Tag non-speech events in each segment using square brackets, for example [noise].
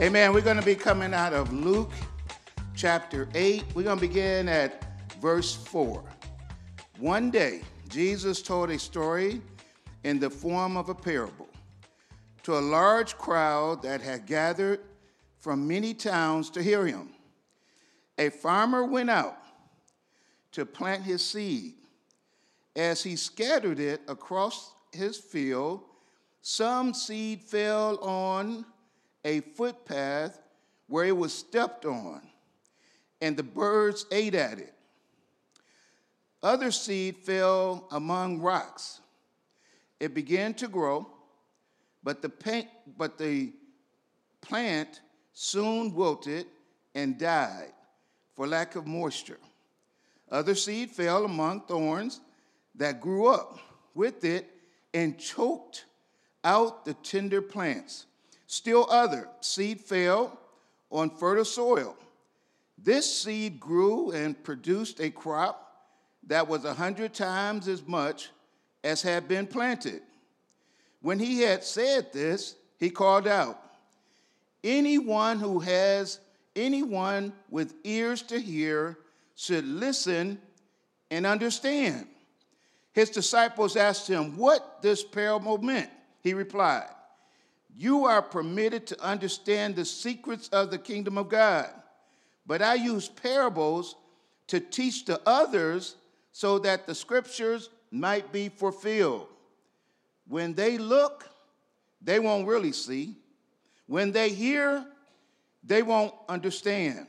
Amen. We're going to be coming out of Luke chapter 8. We're going to begin at verse 4. One day, Jesus told a story in the form of a parable to a large crowd that had gathered from many towns to hear him. A farmer went out to plant his seed. As he scattered it across his field, some seed fell on a footpath where it was stepped on, and the birds ate at it. Other seed fell among rocks. It began to grow, but the, paint, but the plant soon wilted and died for lack of moisture. Other seed fell among thorns that grew up with it and choked out the tender plants. Still other seed fell on fertile soil. This seed grew and produced a crop that was a hundred times as much as had been planted. When he had said this, he called out, Anyone who has anyone with ears to hear should listen and understand. His disciples asked him what this parable meant. He replied, you are permitted to understand the secrets of the kingdom of God. But I use parables to teach to others so that the scriptures might be fulfilled. When they look, they won't really see. When they hear, they won't understand.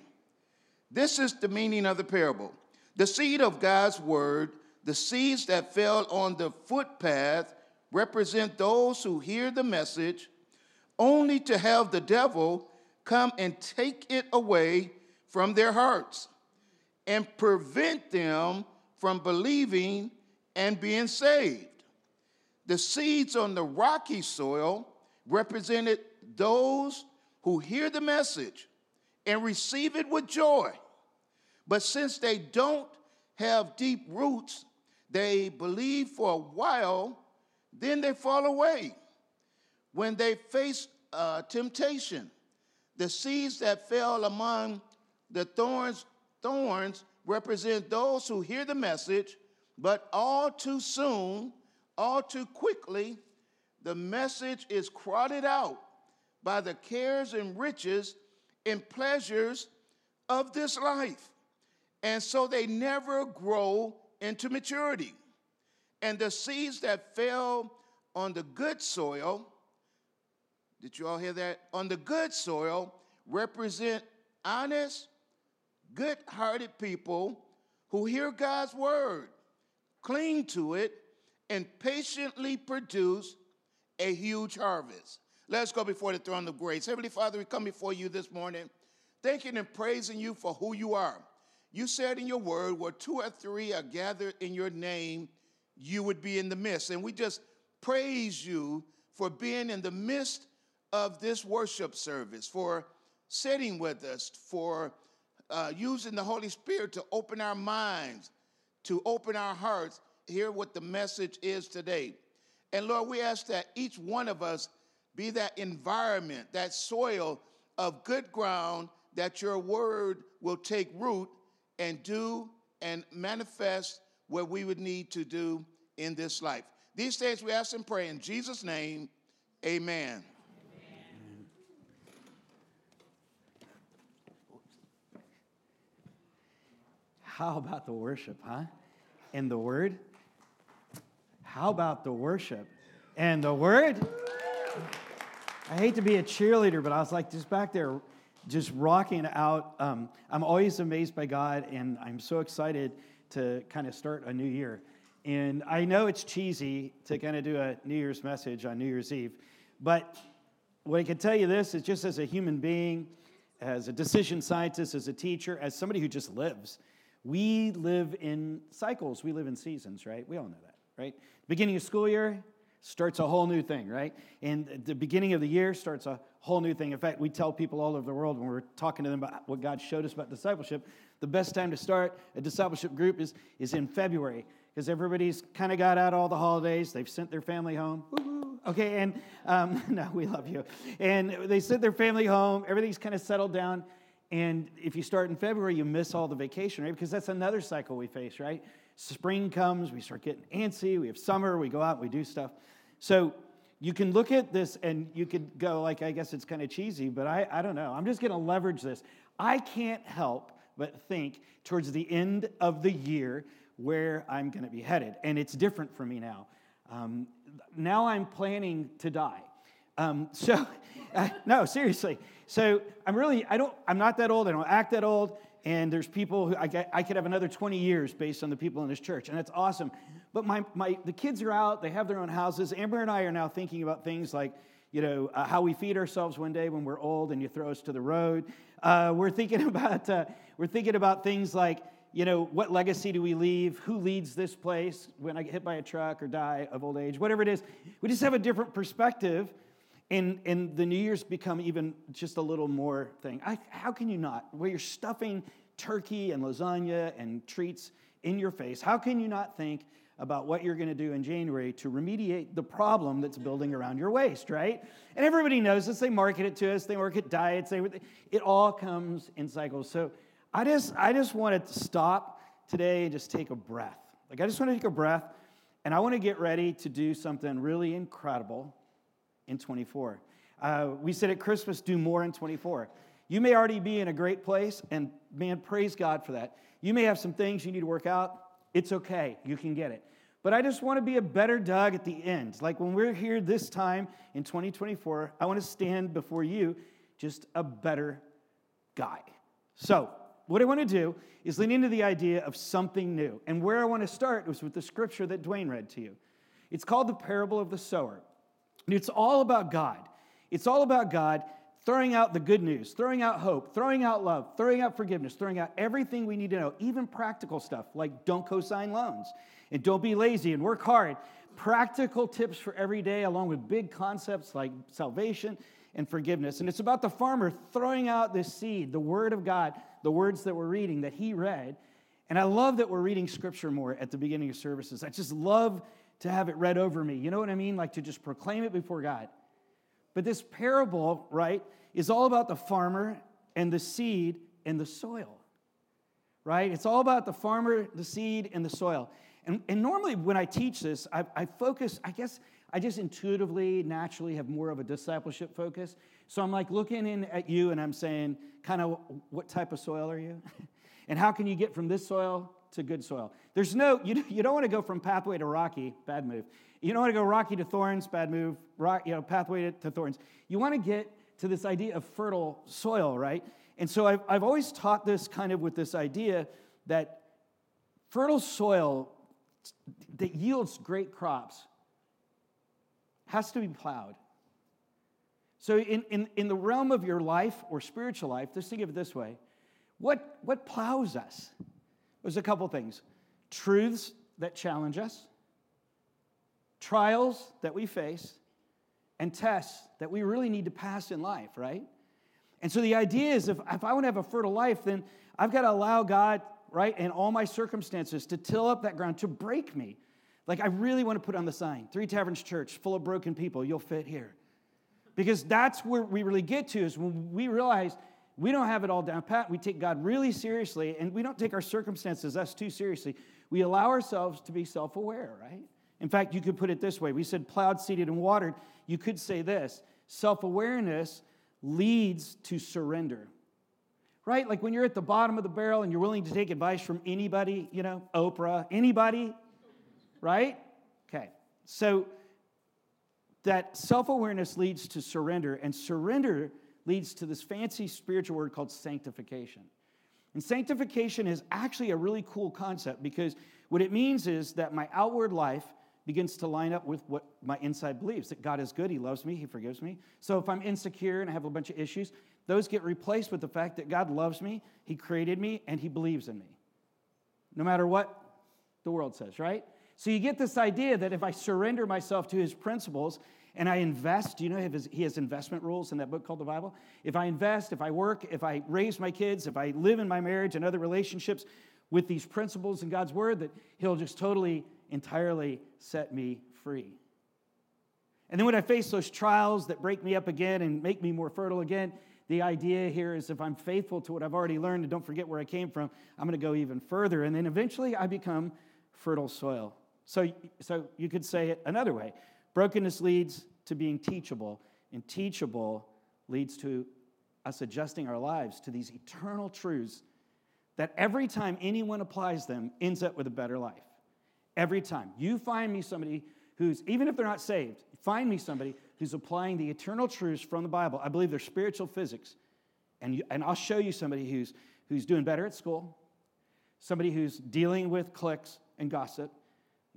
This is the meaning of the parable. The seed of God's word, the seeds that fell on the footpath, represent those who hear the message only to have the devil come and take it away from their hearts and prevent them from believing and being saved. The seeds on the rocky soil represented those who hear the message and receive it with joy. But since they don't have deep roots, they believe for a while, then they fall away when they face uh, temptation. The seeds that fell among the thorns, thorns represent those who hear the message, but all too soon, all too quickly, the message is crowded out by the cares and riches and pleasures of this life. And so they never grow into maturity. And the seeds that fell on the good soil did you all hear that? On the good soil represent honest, good hearted people who hear God's word, cling to it, and patiently produce a huge harvest. Let's go before the throne of grace. Heavenly Father, we come before you this morning, thanking and praising you for who you are. You said in your word, where two or three are gathered in your name, you would be in the midst. And we just praise you for being in the midst of this worship service, for sitting with us, for uh, using the Holy Spirit to open our minds, to open our hearts, hear what the message is today. And Lord, we ask that each one of us be that environment, that soil of good ground, that your word will take root and do and manifest what we would need to do in this life. These things we ask and pray in Jesus' name, amen. How about the worship, huh? And the word? How about the worship? And the word? I hate to be a cheerleader, but I was like just back there, just rocking out. Um, I'm always amazed by God, and I'm so excited to kind of start a new year. And I know it's cheesy to kind of do a New Year's message on New Year's Eve, but what I can tell you this is just as a human being, as a decision scientist, as a teacher, as somebody who just lives, we live in cycles, we live in seasons, right? We all know that, right? Beginning of school year starts a whole new thing, right? And the beginning of the year starts a whole new thing. In fact, we tell people all over the world when we're talking to them about what God showed us about discipleship, the best time to start a discipleship group is, is in February because everybody's kind of got out all the holidays. They've sent their family home. Woo-hoo. Okay, and um, [laughs] no, we love you. And they sent their family home. Everything's kind of settled down. And if you start in February, you miss all the vacation, right? Because that's another cycle we face, right? Spring comes, we start getting antsy. We have summer, we go out, we do stuff. So you can look at this and you could go, like, I guess it's kind of cheesy, but I, I don't know. I'm just going to leverage this. I can't help but think towards the end of the year where I'm going to be headed. And it's different for me now. Um, now I'm planning to die. Um, so, uh, [laughs] no, seriously. So I'm really, I don't, I'm not that old. I don't act that old. And there's people who I, get, I could have another 20 years based on the people in this church, and that's awesome. But my, my, the kids are out, they have their own houses. Amber and I are now thinking about things like, you know, uh, how we feed ourselves one day when we're old and you throw us to the road. Uh, we're thinking [laughs] about, uh, we're thinking about things like, you know, what legacy do we leave? Who leads this place when I get hit by a truck or die of old age? Whatever it is, we just have a different perspective. And, and the New Year's become even just a little more thing. I, how can you not? Where you're stuffing turkey and lasagna and treats in your face, how can you not think about what you're going to do in January to remediate the problem that's building around your waist, right? And everybody knows this. They market it to us. They market diets. They, it all comes in cycles. So I just, I just want to stop today and just take a breath. Like, I just want to take a breath, and I want to get ready to do something really incredible in 24. Uh, we said at Christmas, do more in 24. You may already be in a great place, and man, praise God for that. You may have some things you need to work out. It's okay, you can get it. But I just want to be a better Doug at the end. Like when we're here this time in 2024, I want to stand before you just a better guy. So, what I want to do is lean into the idea of something new. And where I want to start was with the scripture that Dwayne read to you. It's called the parable of the sower. It's all about God. It's all about God throwing out the good news, throwing out hope, throwing out love, throwing out forgiveness, throwing out everything we need to know, even practical stuff like don't co-sign loans and don't be lazy and work hard. Practical tips for every day, along with big concepts like salvation and forgiveness. And it's about the farmer throwing out this seed, the word of God, the words that we're reading that he read. And I love that we're reading scripture more at the beginning of services. I just love to have it read over me. You know what I mean? Like to just proclaim it before God. But this parable, right, is all about the farmer and the seed and the soil, right? It's all about the farmer, the seed, and the soil. And, and normally when I teach this, I, I focus, I guess I just intuitively, naturally have more of a discipleship focus. So I'm like looking in at you and I'm saying, kind of, what type of soil are you? [laughs] and how can you get from this soil to good soil? There's no, [laughs] you, you don't want to go from pathway to rocky, bad move. You don't want to go rocky to thorns, bad move, rock, you know, pathway to, to thorns. You want to get to this idea of fertile soil, right? And so I've, I've always taught this kind of with this idea that fertile soil that yields great crops has to be plowed. So, in, in, in the realm of your life or spiritual life, just think of it this way what, what plows us? There's a couple things truths that challenge us, trials that we face, and tests that we really need to pass in life, right? And so the idea is if, if I want to have a fertile life, then I've got to allow God, right, in all my circumstances to till up that ground, to break me. Like, I really want to put on the sign Three Taverns Church, full of broken people, you'll fit here. Because that's where we really get to, is when we realize we don't have it all down pat. We take God really seriously, and we don't take our circumstances us too seriously. We allow ourselves to be self aware, right? In fact, you could put it this way we said plowed, seeded, and watered. You could say this self awareness leads to surrender. Right? Like when you're at the bottom of the barrel and you're willing to take advice from anybody, you know, Oprah, anybody, right? Okay. So that self awareness leads to surrender, and surrender leads to this fancy spiritual word called sanctification. And sanctification is actually a really cool concept because what it means is that my outward life begins to line up with what my inside believes that God is good, He loves me, He forgives me. So if I'm insecure and I have a bunch of issues, those get replaced with the fact that God loves me, He created me, and He believes in me. No matter what the world says, right? So you get this idea that if I surrender myself to His principles and I invest, you know, He has investment rules in that book called the Bible. If I invest, if I work, if I raise my kids, if I live in my marriage and other relationships, with these principles in God's word that He'll just totally, entirely set me free. And then when I face those trials that break me up again and make me more fertile again, the idea here is if I'm faithful to what I've already learned and don't forget where I came from, I'm going to go even further. And then eventually I become fertile soil. So, so you could say it another way brokenness leads to being teachable, and teachable leads to us adjusting our lives to these eternal truths that every time anyone applies them ends up with a better life. Every time. You find me somebody who's, even if they're not saved, find me somebody who's applying the eternal truths from the Bible. I believe they're spiritual physics. And, you, and I'll show you somebody who's, who's doing better at school, somebody who's dealing with cliques and gossip,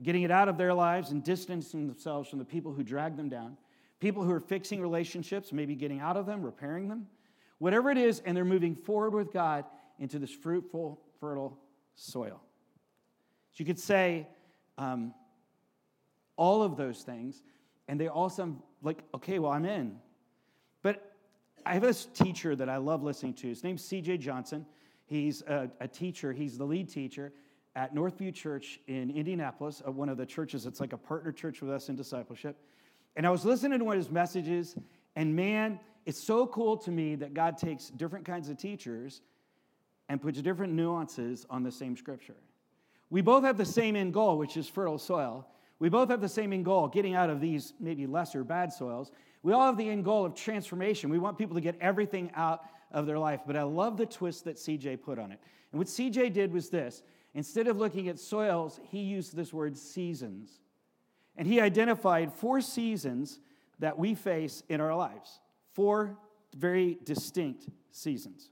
getting it out of their lives and distancing themselves from the people who drag them down, people who are fixing relationships, maybe getting out of them, repairing them, whatever it is, and they're moving forward with God into this fruitful, fertile soil. So you could say um, all of those things, and they all sound like, okay, well, I'm in. But I have this teacher that I love listening to. His name's CJ Johnson. He's a, a teacher, he's the lead teacher at Northview Church in Indianapolis, uh, one of the churches that's like a partner church with us in discipleship. And I was listening to one of his messages, and man, it's so cool to me that God takes different kinds of teachers and puts different nuances on the same scripture. We both have the same end goal, which is fertile soil. We both have the same end goal, getting out of these maybe lesser bad soils. We all have the end goal of transformation. We want people to get everything out of their life. But I love the twist that CJ put on it. And what CJ did was this instead of looking at soils, he used this word seasons. And he identified four seasons that we face in our lives, four very distinct seasons.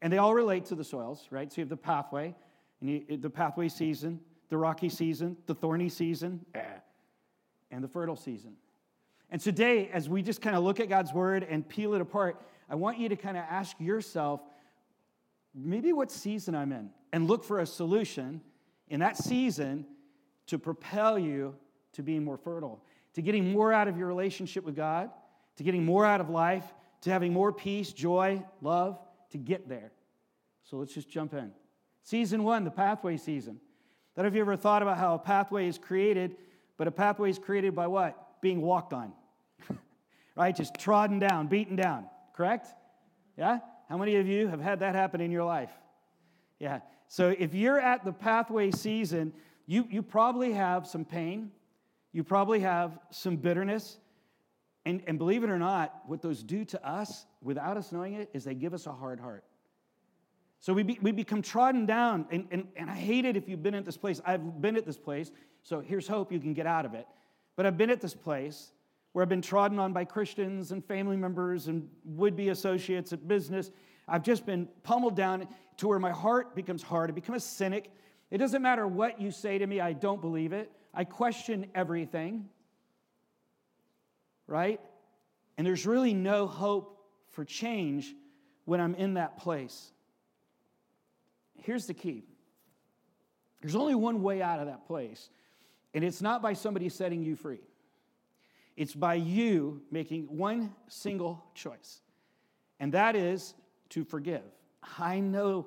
And they all relate to the soils, right? So you have the pathway, and you, the pathway season, the rocky season, the thorny season, eh, and the fertile season. And today, as we just kind of look at God's word and peel it apart, I want you to kind of ask yourself maybe what season I'm in and look for a solution in that season to propel you to being more fertile, to getting more out of your relationship with God, to getting more out of life, to having more peace, joy, love, to get there. So let's just jump in. Season one, the pathway season. I don't know if you ever thought about how a pathway is created, but a pathway is created by what? Being walked on. [laughs] right? Just trodden down, beaten down. Correct? Yeah? How many of you have had that happen in your life? Yeah. So if you're at the pathway season, you, you probably have some pain. You probably have some bitterness. And, and believe it or not, what those do to us without us knowing it is they give us a hard heart. So we, be, we become trodden down. And, and, and I hate it if you've been at this place. I've been at this place. So here's hope you can get out of it. But I've been at this place where I've been trodden on by Christians and family members and would be associates at business. I've just been pummeled down to where my heart becomes hard. I become a cynic. It doesn't matter what you say to me, I don't believe it. I question everything right? And there's really no hope for change when I'm in that place. Here's the key there's only one way out of that place, and it's not by somebody setting you free. It's by you making one single choice, and that is to forgive. I know,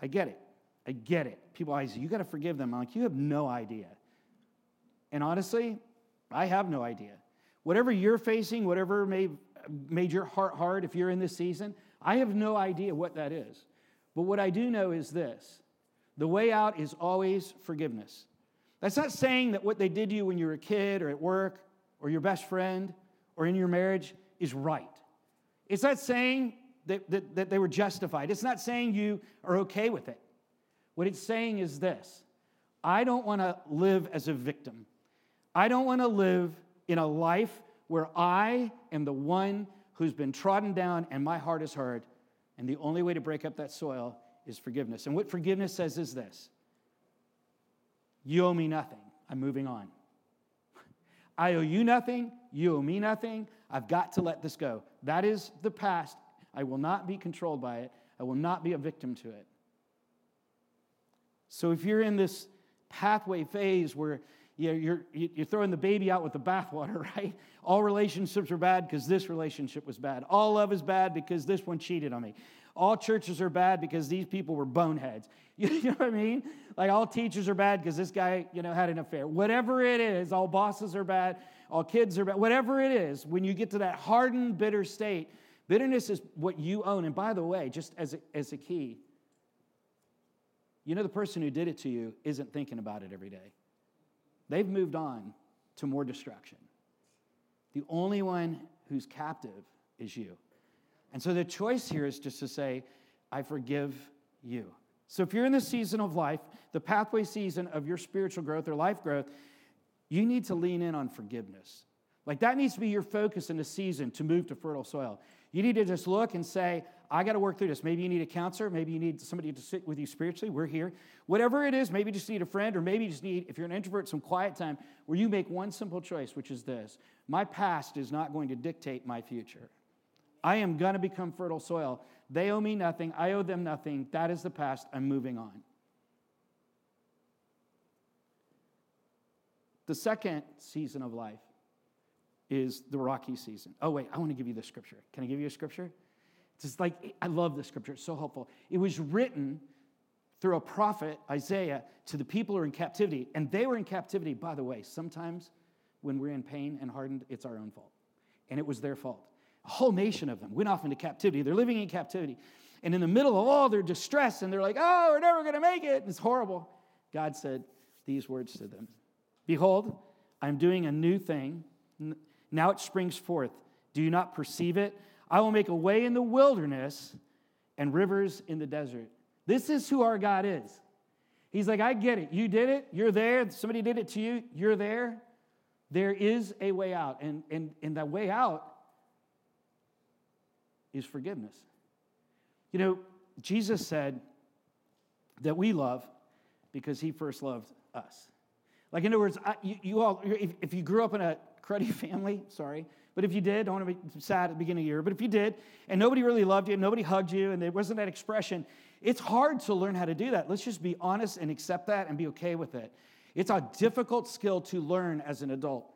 I get it. I get it. People always say, you got to forgive them. I'm like, you have no idea. And honestly, I have no idea. Whatever you're facing, whatever may made your heart hard if you're in this season, I have no idea what that is. But what I do know is this the way out is always forgiveness. That's not saying that what they did to you when you were a kid or at work or your best friend or in your marriage is right. It's not saying that, that, that they were justified. It's not saying you are okay with it. What it's saying is this I don't want to live as a victim. I don't want to live in a life where I am the one who's been trodden down and my heart is hurt. And the only way to break up that soil is forgiveness. And what forgiveness says is this You owe me nothing. I'm moving on. [laughs] I owe you nothing. You owe me nothing. I've got to let this go. That is the past. I will not be controlled by it. I will not be a victim to it. So if you're in this pathway phase where you're, you're throwing the baby out with the bathwater, [laughs] right? All relationships are bad because this relationship was bad. All love is bad because this one cheated on me. All churches are bad because these people were boneheads. [laughs] You know what I mean? Like all teachers are bad because this guy, you know, had an affair. Whatever it is, all bosses are bad, all kids are bad. Whatever it is, when you get to that hardened, bitter state, bitterness is what you own. And by the way, just as a, as a key, you know, the person who did it to you isn't thinking about it every day. They've moved on to more destruction. The only one who's captive is you. And so the choice here is just to say, I forgive you. So if you're in the season of life, the pathway season of your spiritual growth or life growth, you need to lean in on forgiveness. Like that needs to be your focus in the season to move to fertile soil. You need to just look and say, I got to work through this. Maybe you need a counselor. Maybe you need somebody to sit with you spiritually. We're here. Whatever it is, maybe you just need a friend, or maybe you just need, if you're an introvert, some quiet time where you make one simple choice, which is this My past is not going to dictate my future. I am going to become fertile soil. They owe me nothing. I owe them nothing. That is the past. I'm moving on. The second season of life is the rocky season. Oh, wait, I want to give you the scripture. Can I give you a scripture? It's just like, I love the scripture. It's so helpful. It was written through a prophet, Isaiah, to the people who are in captivity. And they were in captivity, by the way. Sometimes when we're in pain and hardened, it's our own fault. And it was their fault. A whole nation of them went off into captivity. They're living in captivity. And in the middle of all their distress, and they're like, oh, we're never going to make it. It's horrible. God said these words to them Behold, I'm doing a new thing. Now it springs forth. Do you not perceive it? I will make a way in the wilderness and rivers in the desert. This is who our God is. He's like, I get it. You did it. You're there. Somebody did it to you. You're there. There is a way out. And, and, and that way out is forgiveness. You know, Jesus said that we love because he first loved us. Like, in other words, I, you, you, all, if, if, you grew up in a cruddy [laughs] family, sorry, but if you did, I don't want to be sad at the beginning of the year, but if you did, and nobody really loved you, and nobody hugged you, and there wasn't that expression, it's hard to learn how to do that. Let's just be honest and accept that and be okay with it. It's a difficult skill to learn as an adult.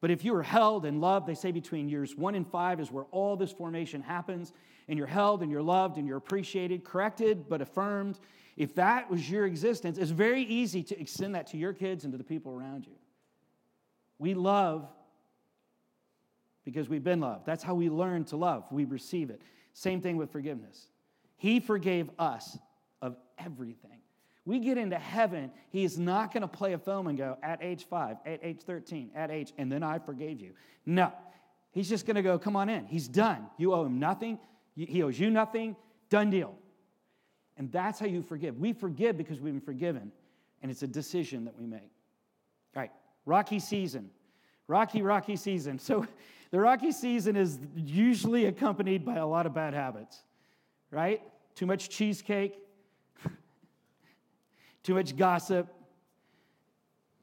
But if you are held and loved, they say between years one and five is where all this formation happens, and you're held and you're loved and you're appreciated, corrected but affirmed. If that was your existence, it's very easy to extend that to your kids and to the people around you. We love because we've been loved. That's how we learn to love. We receive it. Same thing with forgiveness. He forgave us of everything. We get into heaven, he is not going to play a film and go, at age five, at age 13, at age, and then I forgave you. No. He's just going to go, come on in. He's done. You owe him nothing. He owes you nothing. Done deal. And that's how you forgive. We forgive because we've been forgiven, and it's a decision that we make. All right, rocky season. Rocky, rocky season. So [laughs] the rocky season is usually accompanied by a lot of bad habits, right? Too much cheesecake, [laughs] too much gossip,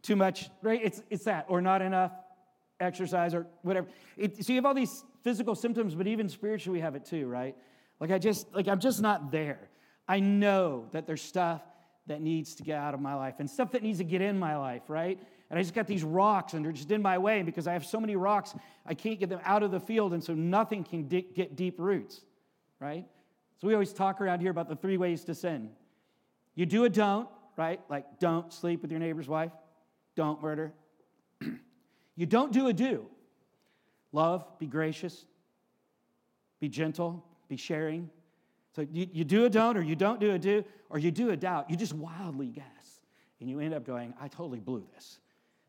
too much, right? It's, it's that, or not enough exercise, or whatever. It, so you have all these physical symptoms, but even spiritually, we have it too, right? Like I just, like I'm just not there. I know that there's stuff that needs to get out of my life and stuff that needs to get in my life, right? And I just got these rocks and they're just in my way. Because I have so many rocks, I can't get them out of the field. And so nothing can di- get deep roots, right? So we always talk around here about the three ways to sin. You do a don't, right? Like, don't sleep with your neighbor's wife, don't murder. [clears throat] you don't do a do. Love, be gracious, be gentle, be sharing. So you, you do a don't, or you don't do a do, or you do a doubt. You just wildly guess. And you end up going, I totally blew this.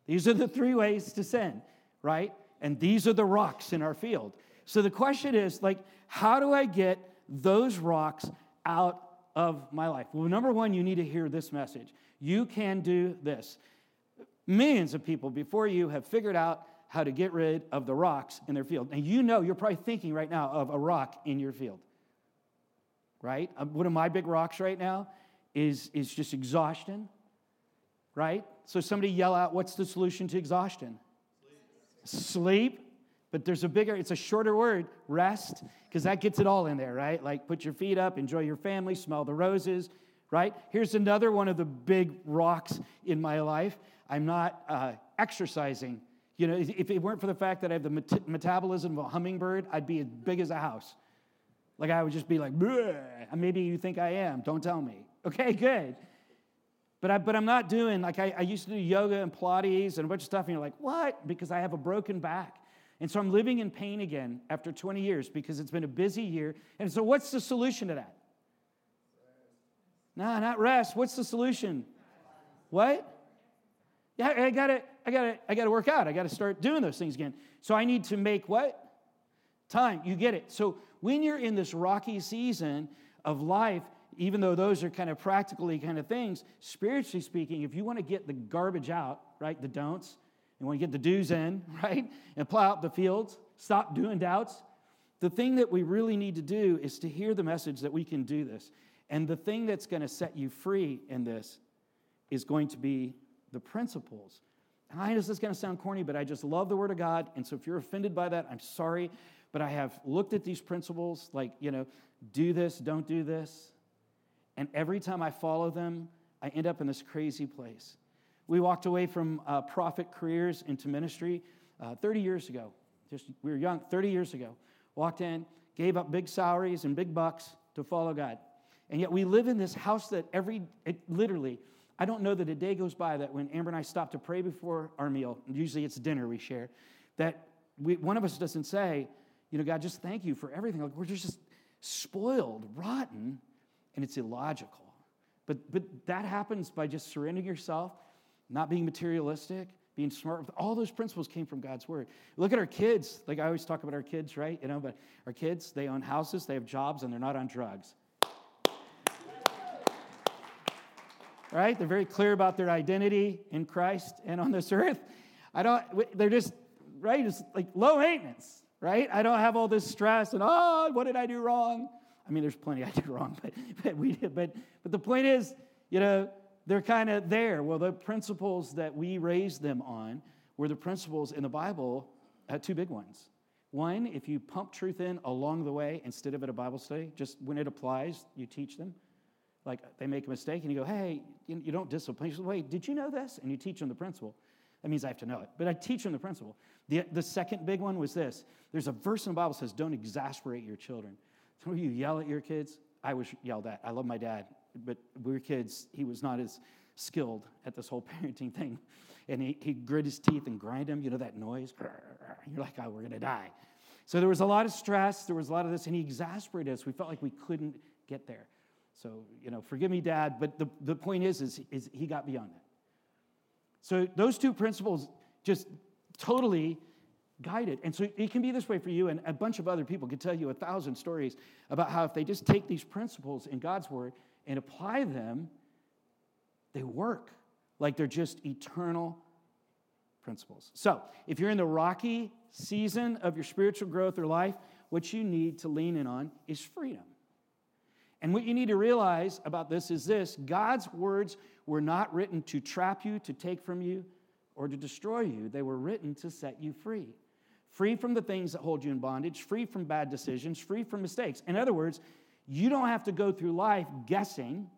These are the three ways to sin, right? And these are the rocks in our field. So the question is, like, how do I get those rocks out of my life? Well, number one, you need to hear this message. You can do this. Millions of people before you have figured out how to get rid of the rocks in their field. And you know, you're probably thinking right now of a rock in your field, right? Um, one of my big rocks right now is, is just exhaustion, right? So somebody yell out, what's the solution to exhaustion? Sleep. Sleep. But there's a bigger, it's a shorter word, rest, because that gets it all in there, right? Like put your feet up, enjoy your family, smell the roses, right? Here's another one of the big rocks in my life. I'm not uh, exercising. You know, if it weren't for the fact that I have the met- metabolism of a hummingbird, I'd be as big as a house, Like I would just be like, maybe you think I am. Don't tell me. Okay, good. But, I, but I'm not doing, like, I, I used to do yoga and Pilates and a bunch of stuff, and you're like, what? Because I have a broken back. And so I'm living in pain again after 20 years because it's been a busy year. And so, what's the solution to that? No, not rest. What's the solution? What? Yeah, I gotta, I gotta, I gotta work out. I gotta start doing those things again. So I need to make what? Time. You get it. So when you're in this rocky season of life, even though those are kind of practically kind of things, spiritually speaking, if you want to get the garbage out, right, the don'ts, you want to get the do's in, [laughs] right, and plow out the fields, stop doing doubts. The thing that we really need to do is to hear the message that we can do this. And the thing that's going to set you free in this is going to be the principles. And I know this is going to sound corny, but I just love the Word of God. And so if you're offended by that, I'm sorry. But I have looked at these principles like, you know, do this, don't do this. And every time I follow them, I end up in this crazy place. We walked away from uh, profit careers into ministry uh, 30 years ago. Just we were young, 30 years ago. Walked in, gave up big salaries and big bucks to follow God. And yet we live in this house that every, it, literally, I don't know that a day goes by that when Amber and I stop to pray before our meal, usually it's dinner we share, that we, one of us doesn't say, you know, God, just thank you for everything. Like we're just spoiled, rotten, and it's illogical. But, but that happens by just surrendering yourself, not being materialistic, being smart. All those principles came from God's word. Look at our kids. Like I always talk about our kids, right? You know, but our kids, they own houses, they have jobs, and they're not on drugs. right? They're very clear about their identity in Christ and on this earth. I don't, they're just, right? It's like low maintenance, right? I don't have all this stress and, oh, what did I do wrong? I mean, there's plenty I did [laughs] wrong, but, but we did. But, but the point is, you know, they're kind of there. Well, the principles that we raised them on were the principles in the Bible, uh, two big ones. One, if you pump truth in along the way instead of at a Bible study, just when it applies, you teach them. Like they make a mistake and you go, hey, you, don't discipline. You say, wait, did you know this? And you teach them the principle. That means I have to know it. But I teach them the principle. The, the second big one was this there's a verse in the Bible says, don't exasperate your children. Some of you yell at your kids. I was yelled at. I love my dad, but we were kids. He was not as skilled at this whole [laughs] parenting thing. And he, he grit his teeth and grind them, you know, that noise. [laughs] You're like, oh, we're going to die. So there was a lot of stress. There was a lot of this, and he exasperated us. We felt like we couldn't get there. So, you know, forgive me, Dad, but the, the point is, is, is he got beyond that. So those two principles just totally guided. And so it can be this way for you, and a bunch of other people could tell you a thousand stories about how if they just take these principles in God's word and apply them, they work like they're just eternal principles. So if you're in the rocky season of your spiritual growth or life, what you need to lean in on is freedom. And what you need to realize about this is this God's words were not written to trap you, to take from you, or to destroy you. They were written to set you free. Free from the things that hold you in bondage, free from bad decisions, free from mistakes. In other words, you don't have to go through life guessing.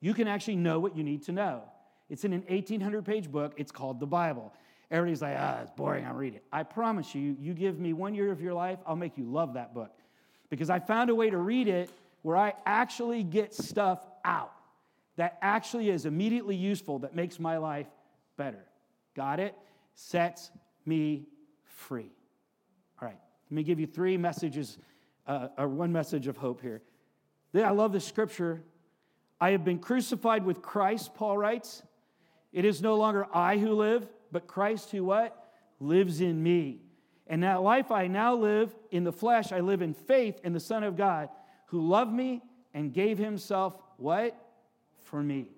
You can actually know what you need to know. It's in an 1800 page book. It's called the Bible. Everybody's like, ah, it's boring. I'll read it. I promise you, you give me one year of your life, I'll make you love that book. Because I found a way to read it where I actually get stuff out that actually is immediately useful that makes my life better. Got it? Sets me free. All right, let me give you three messages, uh, or one message of hope here. I love the scripture. I have been crucified with Christ, Paul writes. It is no longer I who live, but Christ who what? Lives in me. And that life I now live in the flesh, I live in faith in the Son of God who loved me and gave himself what? For me.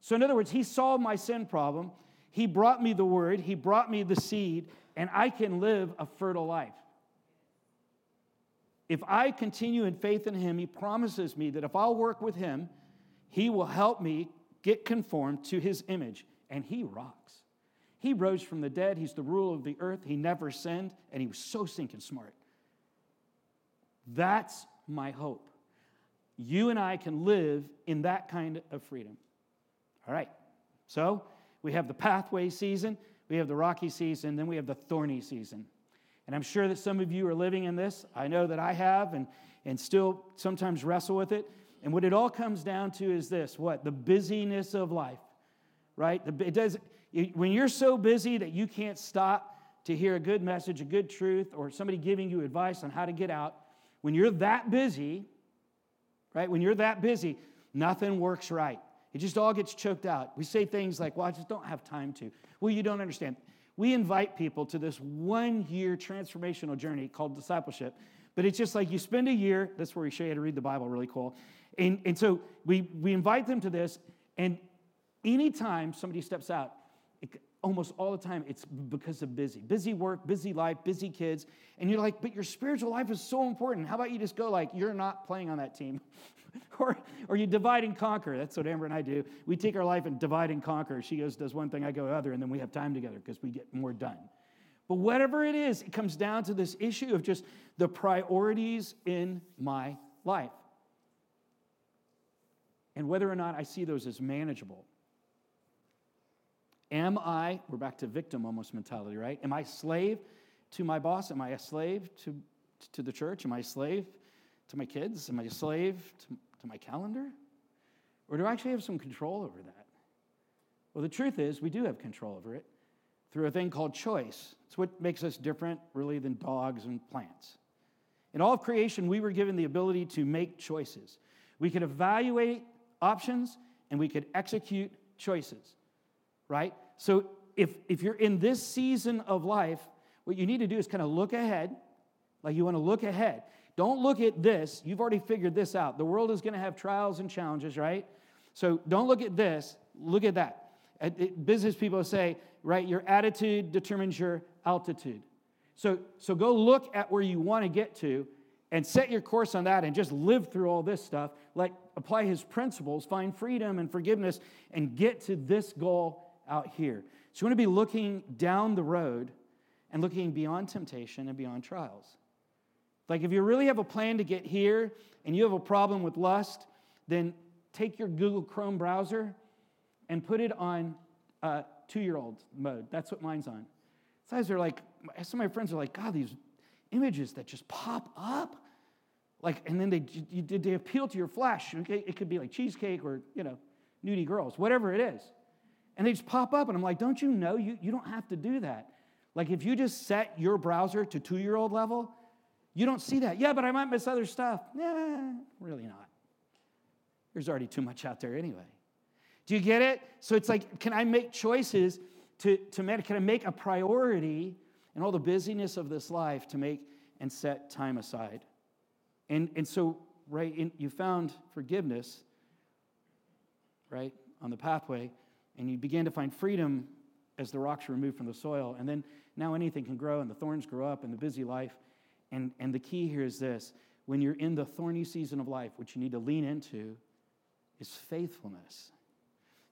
So, in other words, he solved my sin problem. He brought me the word, he brought me the seed, and I can live a fertile life. If I continue in faith in him, he promises me that if I'll work with him, he will help me get conformed to his image. And he rocks. He rose from the dead. He's the ruler of the earth. He never sinned, and he was so sinking smart. That's my hope. You and I can live in that kind of freedom. All right, so we have the pathway season, we have the rocky season, then we have the thorny season. And I'm sure that some of you are living in this. I know that I have. And, and still sometimes wrestle with it. And what it all comes down to is this what? The busyness of life, right? It does, when you're so busy that you can't stop to hear a good message, a good truth, or somebody giving you advice on how to get out, when you're that busy, right? When you're that busy, nothing works right. It just all gets choked out. We say things like, well, I just don't have time to. Well, you don't understand. We invite people to this one year transformational journey called discipleship. But it's just like you spend a year, that's where we show you how to read the Bible really cool. And, and so we, we invite them to this, and anytime somebody steps out, almost all the time it's because of busy. Busy work busy life busy kids. And you're like but your spiritual life is so important. How about you just go like you're not playing on that team. [laughs] Or, or you divide and conquer. That's what amber and i do. We take our life and divide and conquer. She goes does one thing i go other and then we have time together because we get more done. But whatever it is it comes down to this issue of just the priorities in my life. And whether or not i see those as manageable Am I, we're back to victim almost mentality, right? Am I slave to my boss? Am I a slave to, to the church? Am I a slave to my kids? Am I a slave to, to my calendar? Or do I actually have some control over that? Well, the truth is, we do have control over it through a thing called choice. It's what makes us different, really, than dogs and plants. In all of creation, we were given the ability to make choices. We could evaluate options and we could execute choices, right? So if, if you're in this season of life, what you need to do is kind of look ahead, like you want to look ahead. Don't look at this. You've already figured this out. The world is going to have trials and challenges, right? So don't look at this, look at that. Uh, business people say, right, your attitude determines your altitude. So, so go look at where you want to get to and set your course on that and just live through all this stuff. Like apply his principles, find freedom and forgiveness, and get to this goal out here. So you want to be looking down the road and looking beyond temptation and beyond trials. Like if you really have a plan to get here and you have a problem with lust, then take your Google Chrome browser and put it on uh, two year old mode. That's what mine's on. Sometimes they're like, some of my friends are like, God, these images that just pop up. Like, and then they, they appeal to your flesh. It could be like cheesecake or, you know, nudie girls, whatever it is. And they just pop up, and I'm like, don't you know you, you don't have to do that? Like, if you just set your browser to two year old level, you don't see that. Yeah, but I might miss other stuff. Nah, really not. There's already too much out there anyway. Do you get it? So it's like, can I make choices to, to make, can I make a priority in all the busyness of this life to make and set time aside? And, and so, right, in, you found forgiveness, right, on the pathway and you begin to find freedom as the rocks are removed from the soil. And then now anything can grow, and the thorns grow up in the busy life. And, and the key here is this when you're in the thorny season of life, what you need to lean into is faithfulness.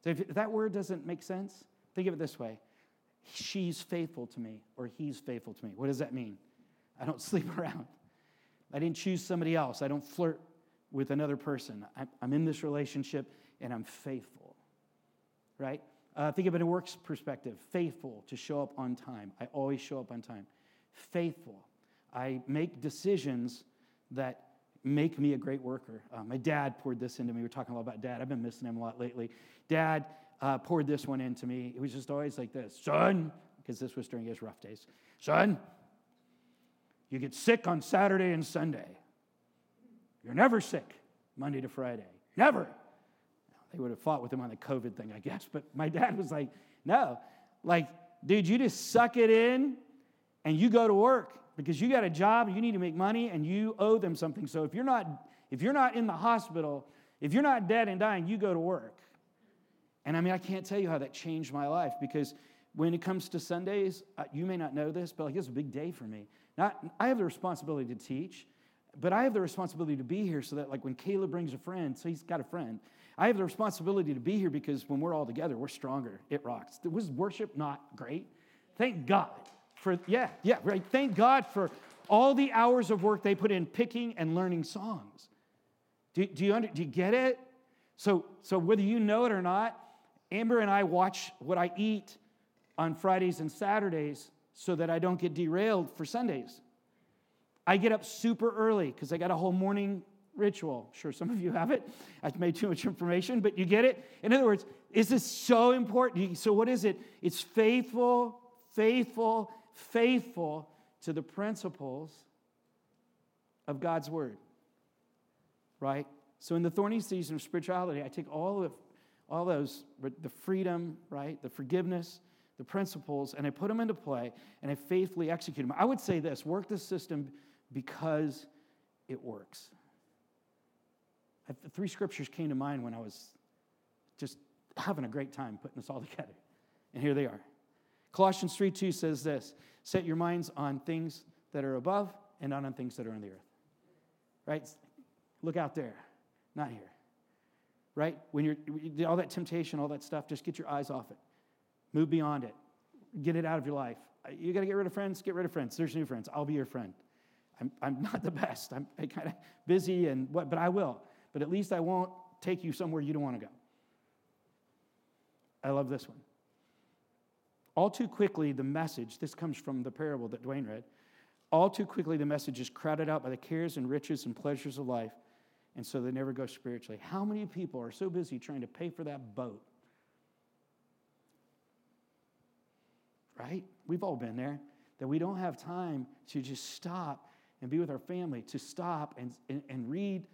So if that word doesn't make sense, think of it this way She's faithful to me, or he's faithful to me. What does that mean? I don't [laughs] sleep around. I didn't choose somebody else. I don't flirt with another person. I'm in this relationship and I'm faithful right? Uh, think of it in a works perspective. Faithful to show up on time. I always show up on time. Faithful. I make decisions that make me a great worker. Uh, my dad poured this into me. We are talking a lot about dad. I've been missing him a lot lately. Dad uh, poured this one into me. It was just always like this Son, because this was during his rough days. Son, you get sick on Saturday and Sunday. You're never sick Monday to Friday. Never they would have fought with him on the COVID thing, I guess. But my dad was like, no, like, dude, you just suck it in and you go to work because you got a job, you need to make money, and you owe them something. So if you're not, if you're not in the hospital, if you're not dead and dying, you go to work. And I mean, I can't tell you how that changed my life because when it comes to Sundays, uh, you may not know this, but like it's a big day for me. Not, I have the responsibility to teach, but I have the responsibility to be here so that like when Caleb brings a friend, so he's got a friend, I have the responsibility to be here because when we're all together, we're stronger. It rocks. Was worship not great? Thank God for, yeah, yeah, right. Thank God for all the hours of work they put in picking and learning songs. Do, do, you, under, do you get it? So, so, whether you know it or not, Amber and I watch what I eat on Fridays and Saturdays so that I don't get derailed for Sundays. I get up super early because I got a whole morning ritual. Sure, some of you have it. I've made too much information, but you get it. In other words, is this so important? So, what is it? It's faithful, faithful, faithful to the principles of God's word. Right? So, in the thorny season of spirituality, I take all of all those, the freedom, right, the forgiveness, the principles, and I put them into play and I faithfully execute them. I would say this work the system because it works. Three scriptures came to mind when I was just having a great time putting this all [laughs] together. And here they are. Colossians 3 2 says this Set your minds on things that are above and not on things that are on the earth. Right? Look out there, not here. Right? When you're all that temptation, all that stuff, just get your eyes off it. Move beyond it. Get it out of your life. Uh, you got to get rid of friends, get rid of friends. There's new friends. I'll be your friend. I'm, I'm not the [laughs] best. I'm kind of busy and what, but I will. But at least I won't take you somewhere you don't want to go. I love this one. All too quickly, the message, this comes from the parable that Dwayne read, all too quickly, the message is crowded out by the cares and riches and pleasures of life, and so they never go spiritually. How many people are so busy trying to pay for that boat? Right? We've all been there, that we don't have time to just stop and be with our family, to stop and, and, and read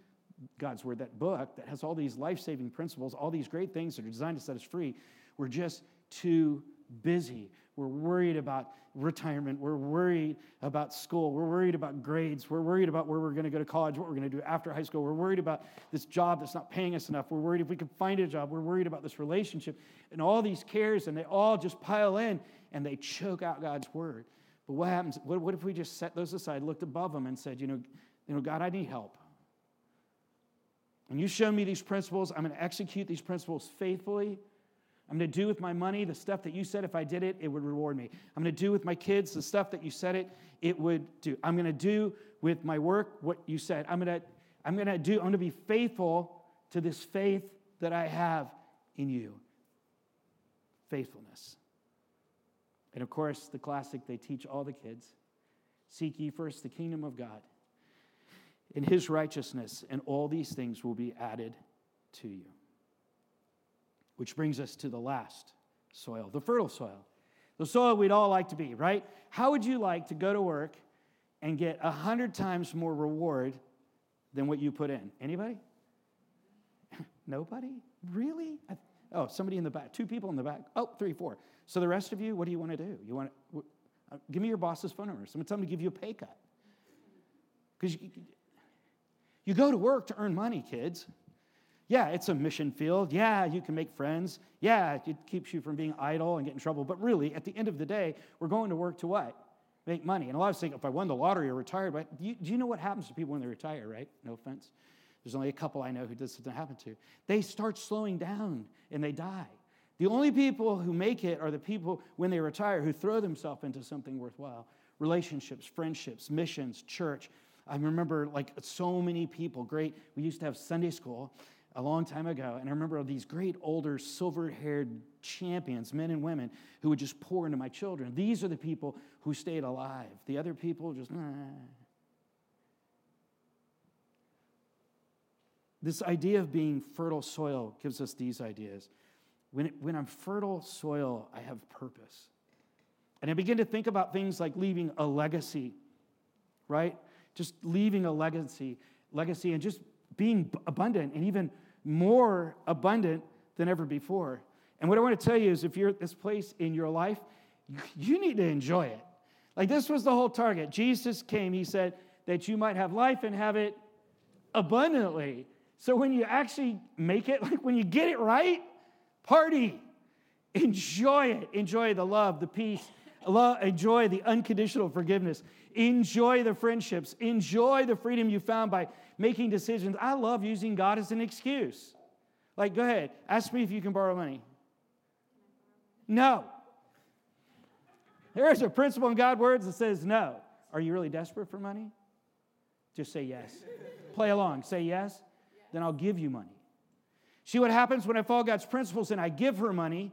God's Word, that book that has all these life saving principles, all these great things that are designed to set us free. We're just too busy. We're worried about retirement. We're worried about school. We're worried about grades. We're worried about where we're going to go to college, what we're going to do after high school. We're worried about this job that's not paying us enough. We're worried if we can find a job. We're worried about this relationship and all these cares, and they all just pile in and they choke out God's word. But what happens? What, what if we just set those aside, looked above them, and said, you know, you know, God, I need help. And you show me these principles. I'm going to execute these principles faithfully. I'm going to do with my money the stuff that you said if I did it, it would reward me. I'm going to do with my kids the stuff that you said it, it would do. I'm going to do with my work what you said. I'm going to, I'm going to do, I'm going to be faithful to this faith that I have in you. Faithfulness. And of course, the classic they teach all the kids seek ye first the kingdom of God and his righteousness, and all these things will be added to you. Which brings us to the last soil, the fertile soil. The soil we'd all like to be, right? How would you like to go to work and get a hundred times more reward than what you put in? Anybody? [laughs] Nobody? Really? oh, somebody in the back. Two people in the back. Oh, three, four. So the rest of you, what do you want to do? You want to, uh, give me your boss's phone number. Someone tell him to give you a pay cut. Because you, go to work to earn money, kids. Yeah, it's a mission field. Yeah, you can make friends. Yeah, it keeps you from being idle and get in trouble. But really, at the end of the day, we're going to work to what? Make money. And a lot of us think if I won the lottery or retired, but do you, do you know what happens to people when they retire, right? No offense. There's only a couple I know who this doesn't happen to. They start slowing down and they die. The only people who make it are the people when they retire who throw themselves into something worthwhile relationships, friendships, missions, church. I remember like so many people, great. We used to have Sunday school a long time ago, and I remember these great older silver haired champions, men and women, who would just pour into my children. These are the people who stayed alive. The other people just, nah. This idea of being fertile soil gives us these ideas. When, when I'm fertile soil, I have purpose. And I begin to think about things like leaving a legacy, right? Just leaving a legacy, legacy and just being abundant and even more abundant than ever before. And what I want to tell you is if you're at this place in your life, you need to enjoy it. Like this was the whole target. Jesus came, he said, that you might have life and have it abundantly. So when you actually make it, [laughs] like when you get it right, party, enjoy it. Enjoy the love, the peace, enjoy the unconditional forgiveness, enjoy the friendships, enjoy the freedom you found by making decisions. I love using God as an excuse. Like, go ahead, ask me if you can borrow money. No. There is a principle in God's words that says no. Are you really desperate for money? Just say yes. Play along. Say yes, then I'll give you money. See what happens when I follow God's principles and I give her money?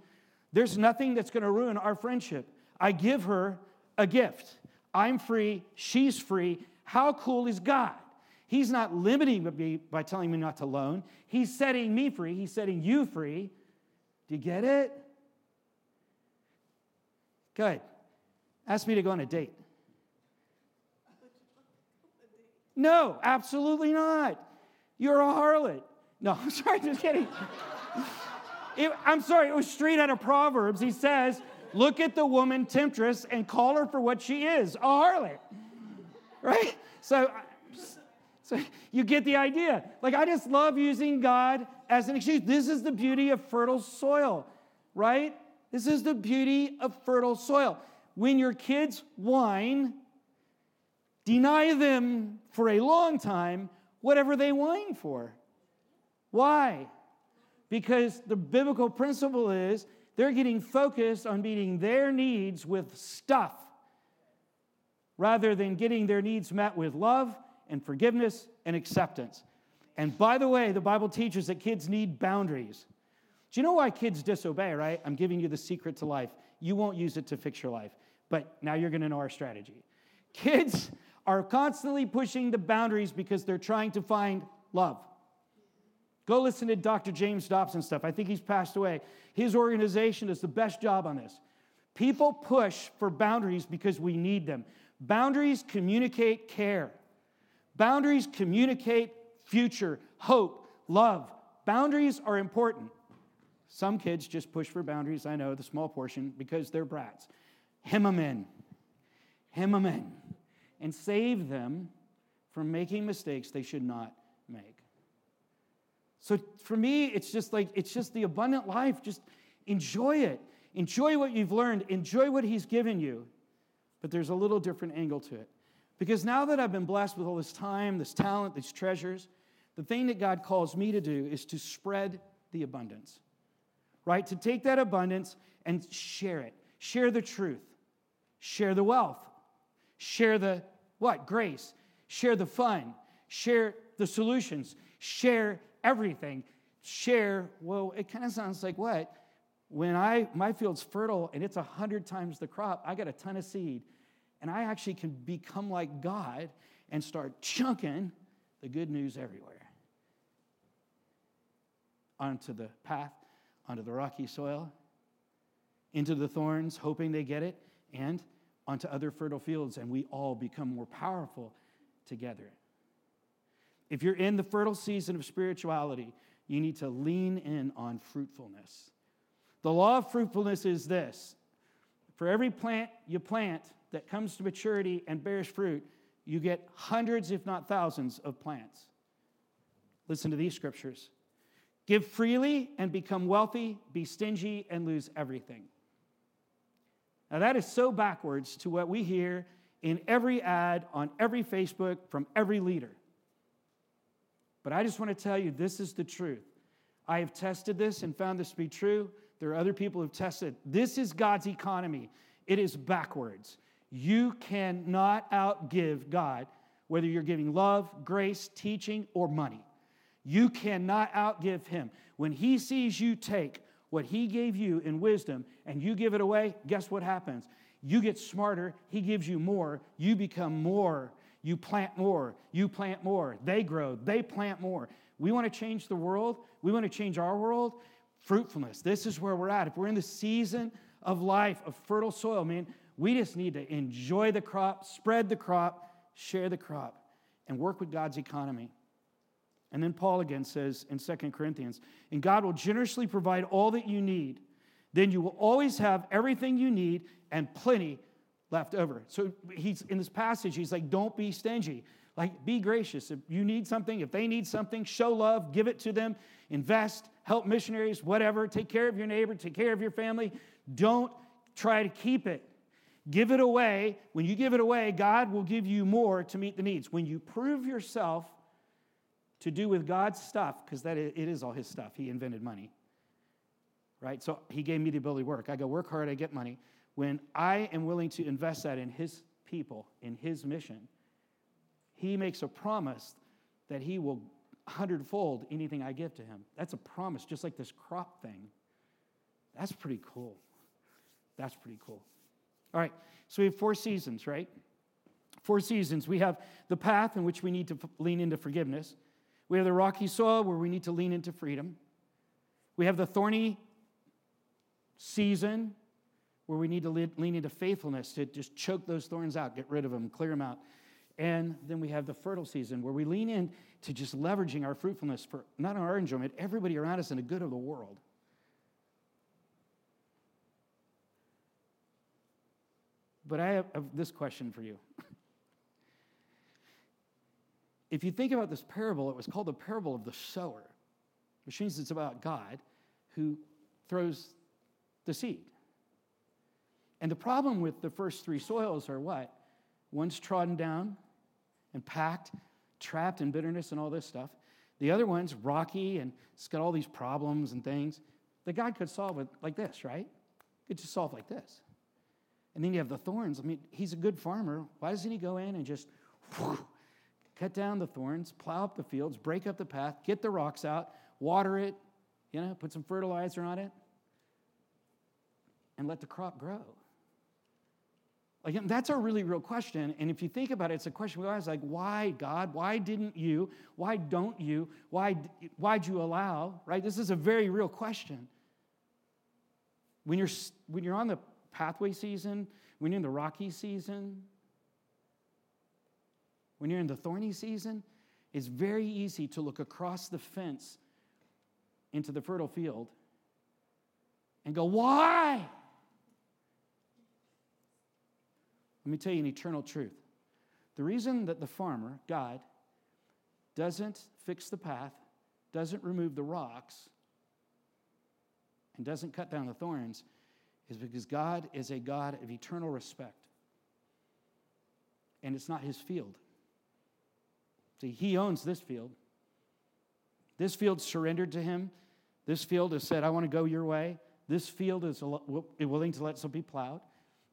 There's nothing that's going to ruin our friendship. I give her a gift. I'm free, she's free. How cool is God? He's not limiting me by telling me not to loan. He's setting me free. He's setting you free. Do you get it? Good. Ask me to go on a date. No, absolutely not. You're a harlot. No, [laughs] I'm sorry, just kidding. It, I'm sorry, it was straight out of Proverbs. He says, Look at the woman temptress and call her for what she is a harlot. Right? So, so you get the idea. Like, I just love using God as an excuse. This is the beauty of fertile soil, right? This is the beauty of fertile soil. When your kids whine, deny them for a long time whatever they whine for. Why? Because the biblical principle is they're getting focused on meeting their needs with stuff rather than getting their needs met with love and forgiveness and acceptance. And by the way, the Bible teaches that kids need boundaries. Do you know why kids disobey, right? I'm giving you the secret to life. You won't use it to fix your life, but now you're going to know our strategy. Kids are constantly pushing the boundaries because they're trying to find love. Go listen to Dr. James Dobson stuff. I think he's passed away. His organization does the best job on this. People push for boundaries because we need them. Boundaries communicate care. Boundaries communicate future, hope, love. Boundaries are important. Some kids just push for boundaries, I know, the small portion, because they're brats. Hem them in. Hem them in. And save them from making mistakes they should not make. So for me, it's just like, it's just the abundant life. Just enjoy it. Enjoy what you've learned. Enjoy what He's given you. But there's a little different angle to it. Because now that I've been blessed with all this time, this talent, these treasures, the thing that God calls me to do is to spread the abundance, right? To take that abundance and share it. Share the truth. Share the wealth. Share the what? Grace. Share the fun. Share the solutions. Share everything. Share, well, it kind of sounds like what? When I my field's fertile and it's a hundred times the crop, I got a ton of seed. And I actually can become like God and start chunking the good news everywhere. Onto the path, onto the rocky soil, into the thorns, hoping they get it, and onto other fertile fields, and we all become more powerful together. If you're in the fertile season of spirituality, you need to lean in on fruitfulness. The law of fruitfulness is this for every plant you plant that comes to maturity and bears fruit, you get hundreds, if not thousands, of plants. Listen to these scriptures Give freely and become wealthy, be stingy and lose everything. Now, that is so backwards to what we hear in every ad on every Facebook from every leader. But I just want to tell you this is the truth. I have tested this and found this to be true. There are other people who've tested. This is God's economy. It is backwards. You cannot outgive God, whether you're giving love, grace, teaching, or money. You cannot outgive Him. When He sees you take what He gave you in wisdom and you give it away, guess what happens? You get smarter, He gives you more, you become more, you plant more, you plant more, they grow, they plant more. We want to change the world, we want to change our world. Fruitfulness, this is where we're at. If we're in the season of life, of fertile soil, man, we just need to enjoy the crop, spread the crop, share the crop, and work with God's economy. And then Paul again says in 2 Corinthians, and God will generously provide all that you need. Then you will always have everything you need and plenty left over. So he's in this passage, he's like, don't be stingy. Like, be gracious. If you need something, if they need something, show love, give it to them, invest, help missionaries, whatever. Take care of your neighbor, take care of your family. Don't try to keep it. Give it away. When you give it away, God will give you more to meet the needs. When you prove yourself to do with God's stuff, because that it is all his stuff. He invented money. Right? So he gave me the ability to work. I go work hard, I get money. When I am willing to invest that in his people, in his mission, he makes a promise that he will hundredfold anything I give to him. That's a promise, just like this crop thing. That's pretty cool. That's pretty cool. All right, so we have four seasons, right? Four seasons. We have the path in which we need to lean into forgiveness. We have the rocky soil where we need to lean into freedom. We have the thorny season where we need to lean into faithfulness to just choke those thorns out, get rid of them, clear them out. And then we have the fertile season where we lean in to just leveraging our fruitfulness for not our enjoyment, everybody around us and the good of the world. But I have this question for you. [laughs] if you think about this parable, it was called the parable of the sower, which means it's about God who throws the seed. And the problem with the first three soils are what? One's trodden down and packed, trapped in bitterness and all this stuff. The other one's rocky and it's got all these problems and things that God could solve it like this, right? Could just solve like this. And then you have the thorns. I mean, he's a good farmer. Why doesn't he go in and just whew, cut down the thorns, plow up the fields, break up the path, get the rocks out, water it, you know, put some fertilizer on it, and let the crop grow? Like, that's a really real question. And if you think about it, it's a question we always like, why, God? Why didn't you? Why don't you? Why, why'd you allow? Right? This is a very real question. When you're, when you're on the pathway season, when you're in the rocky season, when you're in the thorny season, it's very easy to look across the fence into the fertile field and go, why? Let me tell you an eternal truth. The reason that the farmer, God, doesn't fix the path, doesn't remove the rocks, and doesn't cut down the thorns is because God is a God of eternal respect. And it's not his field. See, he owns this field. This field surrendered to him. This field has said, I want to go your way. This field is willing to let some be plowed.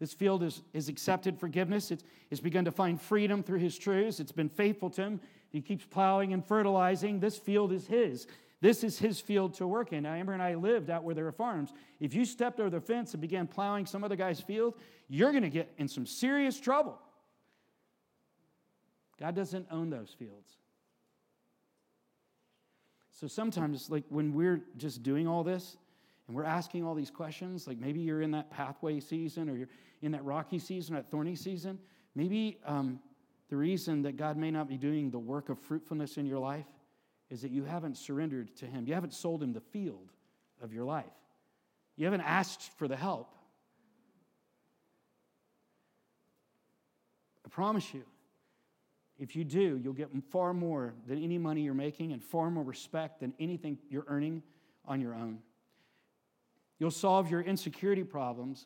This field is, is accepted forgiveness. It's, it's begun to find freedom through his truths. It's been faithful to him. He keeps plowing and fertilizing. This field is his. This is his field to work in. Now, Amber and I lived out where there are farms. If you stepped over the fence and began plowing some other guy's field, you're going to get in some serious trouble. God doesn't own those fields. So sometimes, like when we're just doing all this and we're asking all these questions, like maybe you're in that pathway season or you're in that rocky season, that thorny season, maybe um, the reason that God may not be doing the work of fruitfulness in your life is that you haven't surrendered to Him. You haven't sold Him the field of your life. You haven't asked for the help. I promise you, if you do, you'll get far more than any money you're making and far more respect than anything you're earning on your own. You'll solve your insecurity problems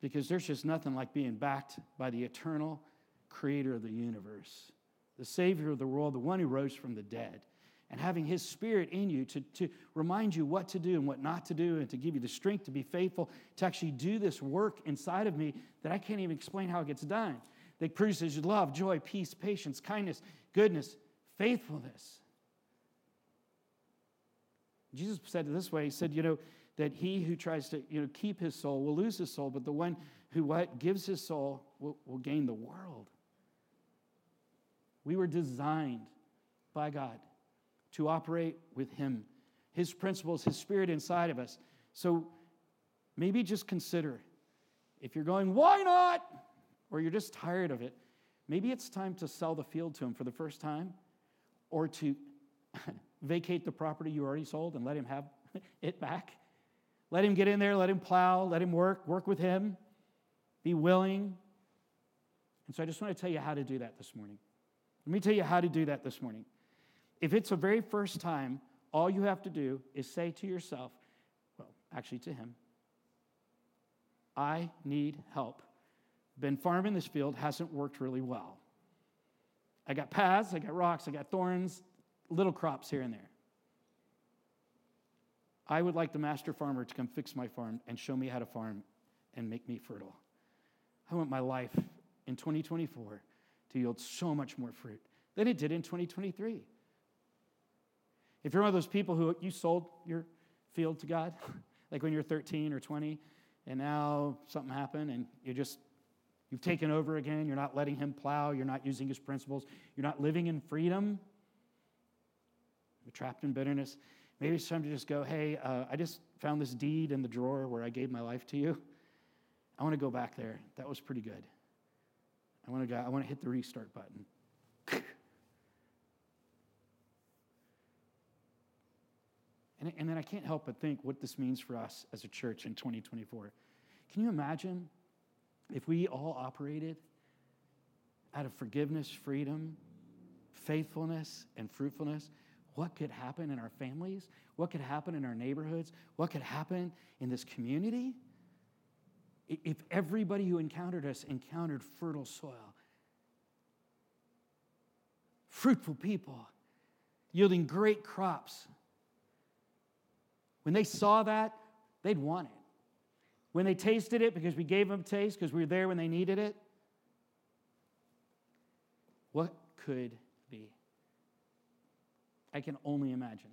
because there's just nothing like being backed by the eternal creator of the universe, the Savior of the world, the one who rose from the dead, and having His Spirit in you to, to remind you what to do and what not to do, and to give you the strength to be faithful, to actually do this work inside of me that I can't even explain how it gets done. That produces love, joy, peace, patience, kindness, goodness, faithfulness. Jesus said it this way He said, You know, that he who tries to you know, keep his soul will lose his soul, but the one who what gives his soul will, will gain the world. We were designed by God to operate with him, his principles, his spirit inside of us. So maybe just consider if you're going, why not? Or you're just tired of it, maybe it's time to sell the field to him for the first time or to [laughs] vacate the property you already sold and let him have [laughs] it back let him get in there, let him plow, let him work, work with him, be willing. And so I just want to tell you how to do that this morning. Let me tell you how to do that this morning. If it's the very first time, all you have to do is say to yourself, well, actually to him, I need help. Been farming this field, hasn't worked really well. I got paths, I got rocks, I got thorns, little crops here and there. I would like the master farmer to come fix my farm and show me how to farm and make me fertile. I want my life in 2024 to yield so much more fruit than it did in 2023. If you're one of those people who you sold your field to God, [laughs] like when you're 13 or 20, and now something happened and you just You've taken over again. You're not letting him plow. You're not using his principles. You're not living in freedom. You're trapped in bitterness. Maybe it's time to just go, hey, uh, I just found this deed in the drawer where I gave my life to you. I want to go back there. That was pretty good. I want to go, I want to hit the restart button. [laughs] and, and then I can't help but think what this means for us as a church in 2024. Can you imagine if we all operated out of forgiveness, freedom, faithfulness, and fruitfulness? What could happen in our families? What could happen in our neighborhoods? What could happen in this community? If everybody who encountered us encountered fertile soil, fruitful people, yielding great crops, when they saw that, they'd want it. When they tasted it, because we gave them taste, because we were there when they needed it, what could? I can only imagine.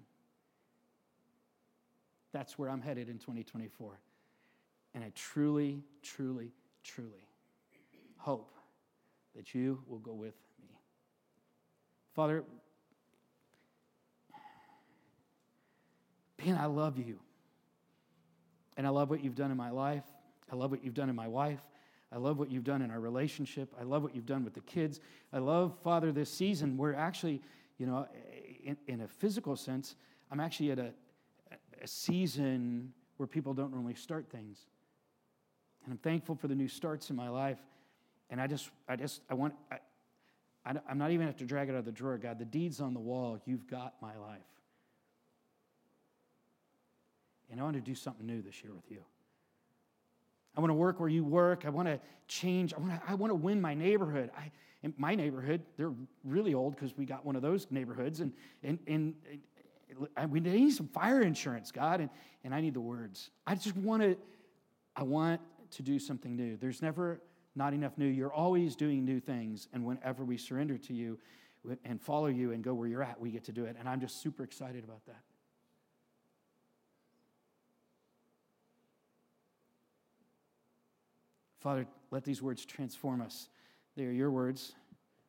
That's where I'm headed in 2024. And I truly, truly, truly hope that you will go with me. Father, Ben, I love you. And I love what you've done in my life. I love what you've done in my wife. I love what you've done in our relationship. I love what you've done with the kids. I love, Father, this season where actually, you know, in, in a physical sense, I'm actually at a, a season where people don't normally start things. And I'm thankful for the new starts in my life. And I just, I just, I want, I, I, am not even have to drag it out of the drawer, God. The deed's on the wall. You've got my life. And I want to do something new this year with you. I want to work where you work. I want to change. I want to, I want to win my neighborhood. I, in my neighborhood, they're really old because we got one of those neighborhoods. And, and, and, and we need some fire insurance, God. And, and I need the words. I just want to, I want to do something new. There's never not enough new. You're always doing new things. And whenever we surrender to you and follow you and go where you're at, we get to do it. And I'm just super excited about that. Father, let these words transform us. They are your words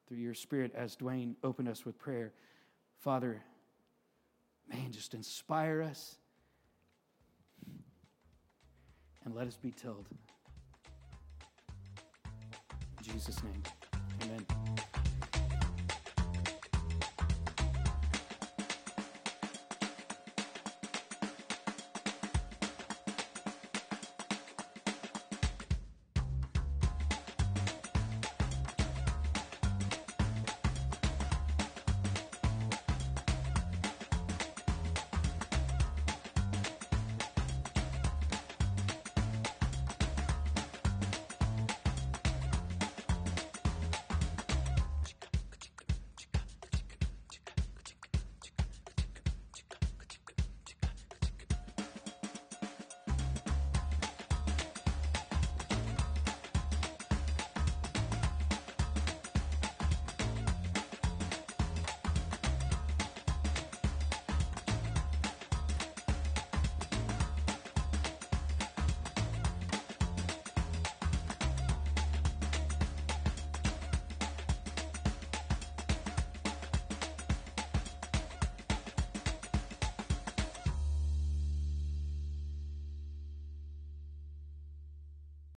through your spirit as Dwayne opened us with prayer. Father, man, just inspire us and let us be tilled. In Jesus' name, amen.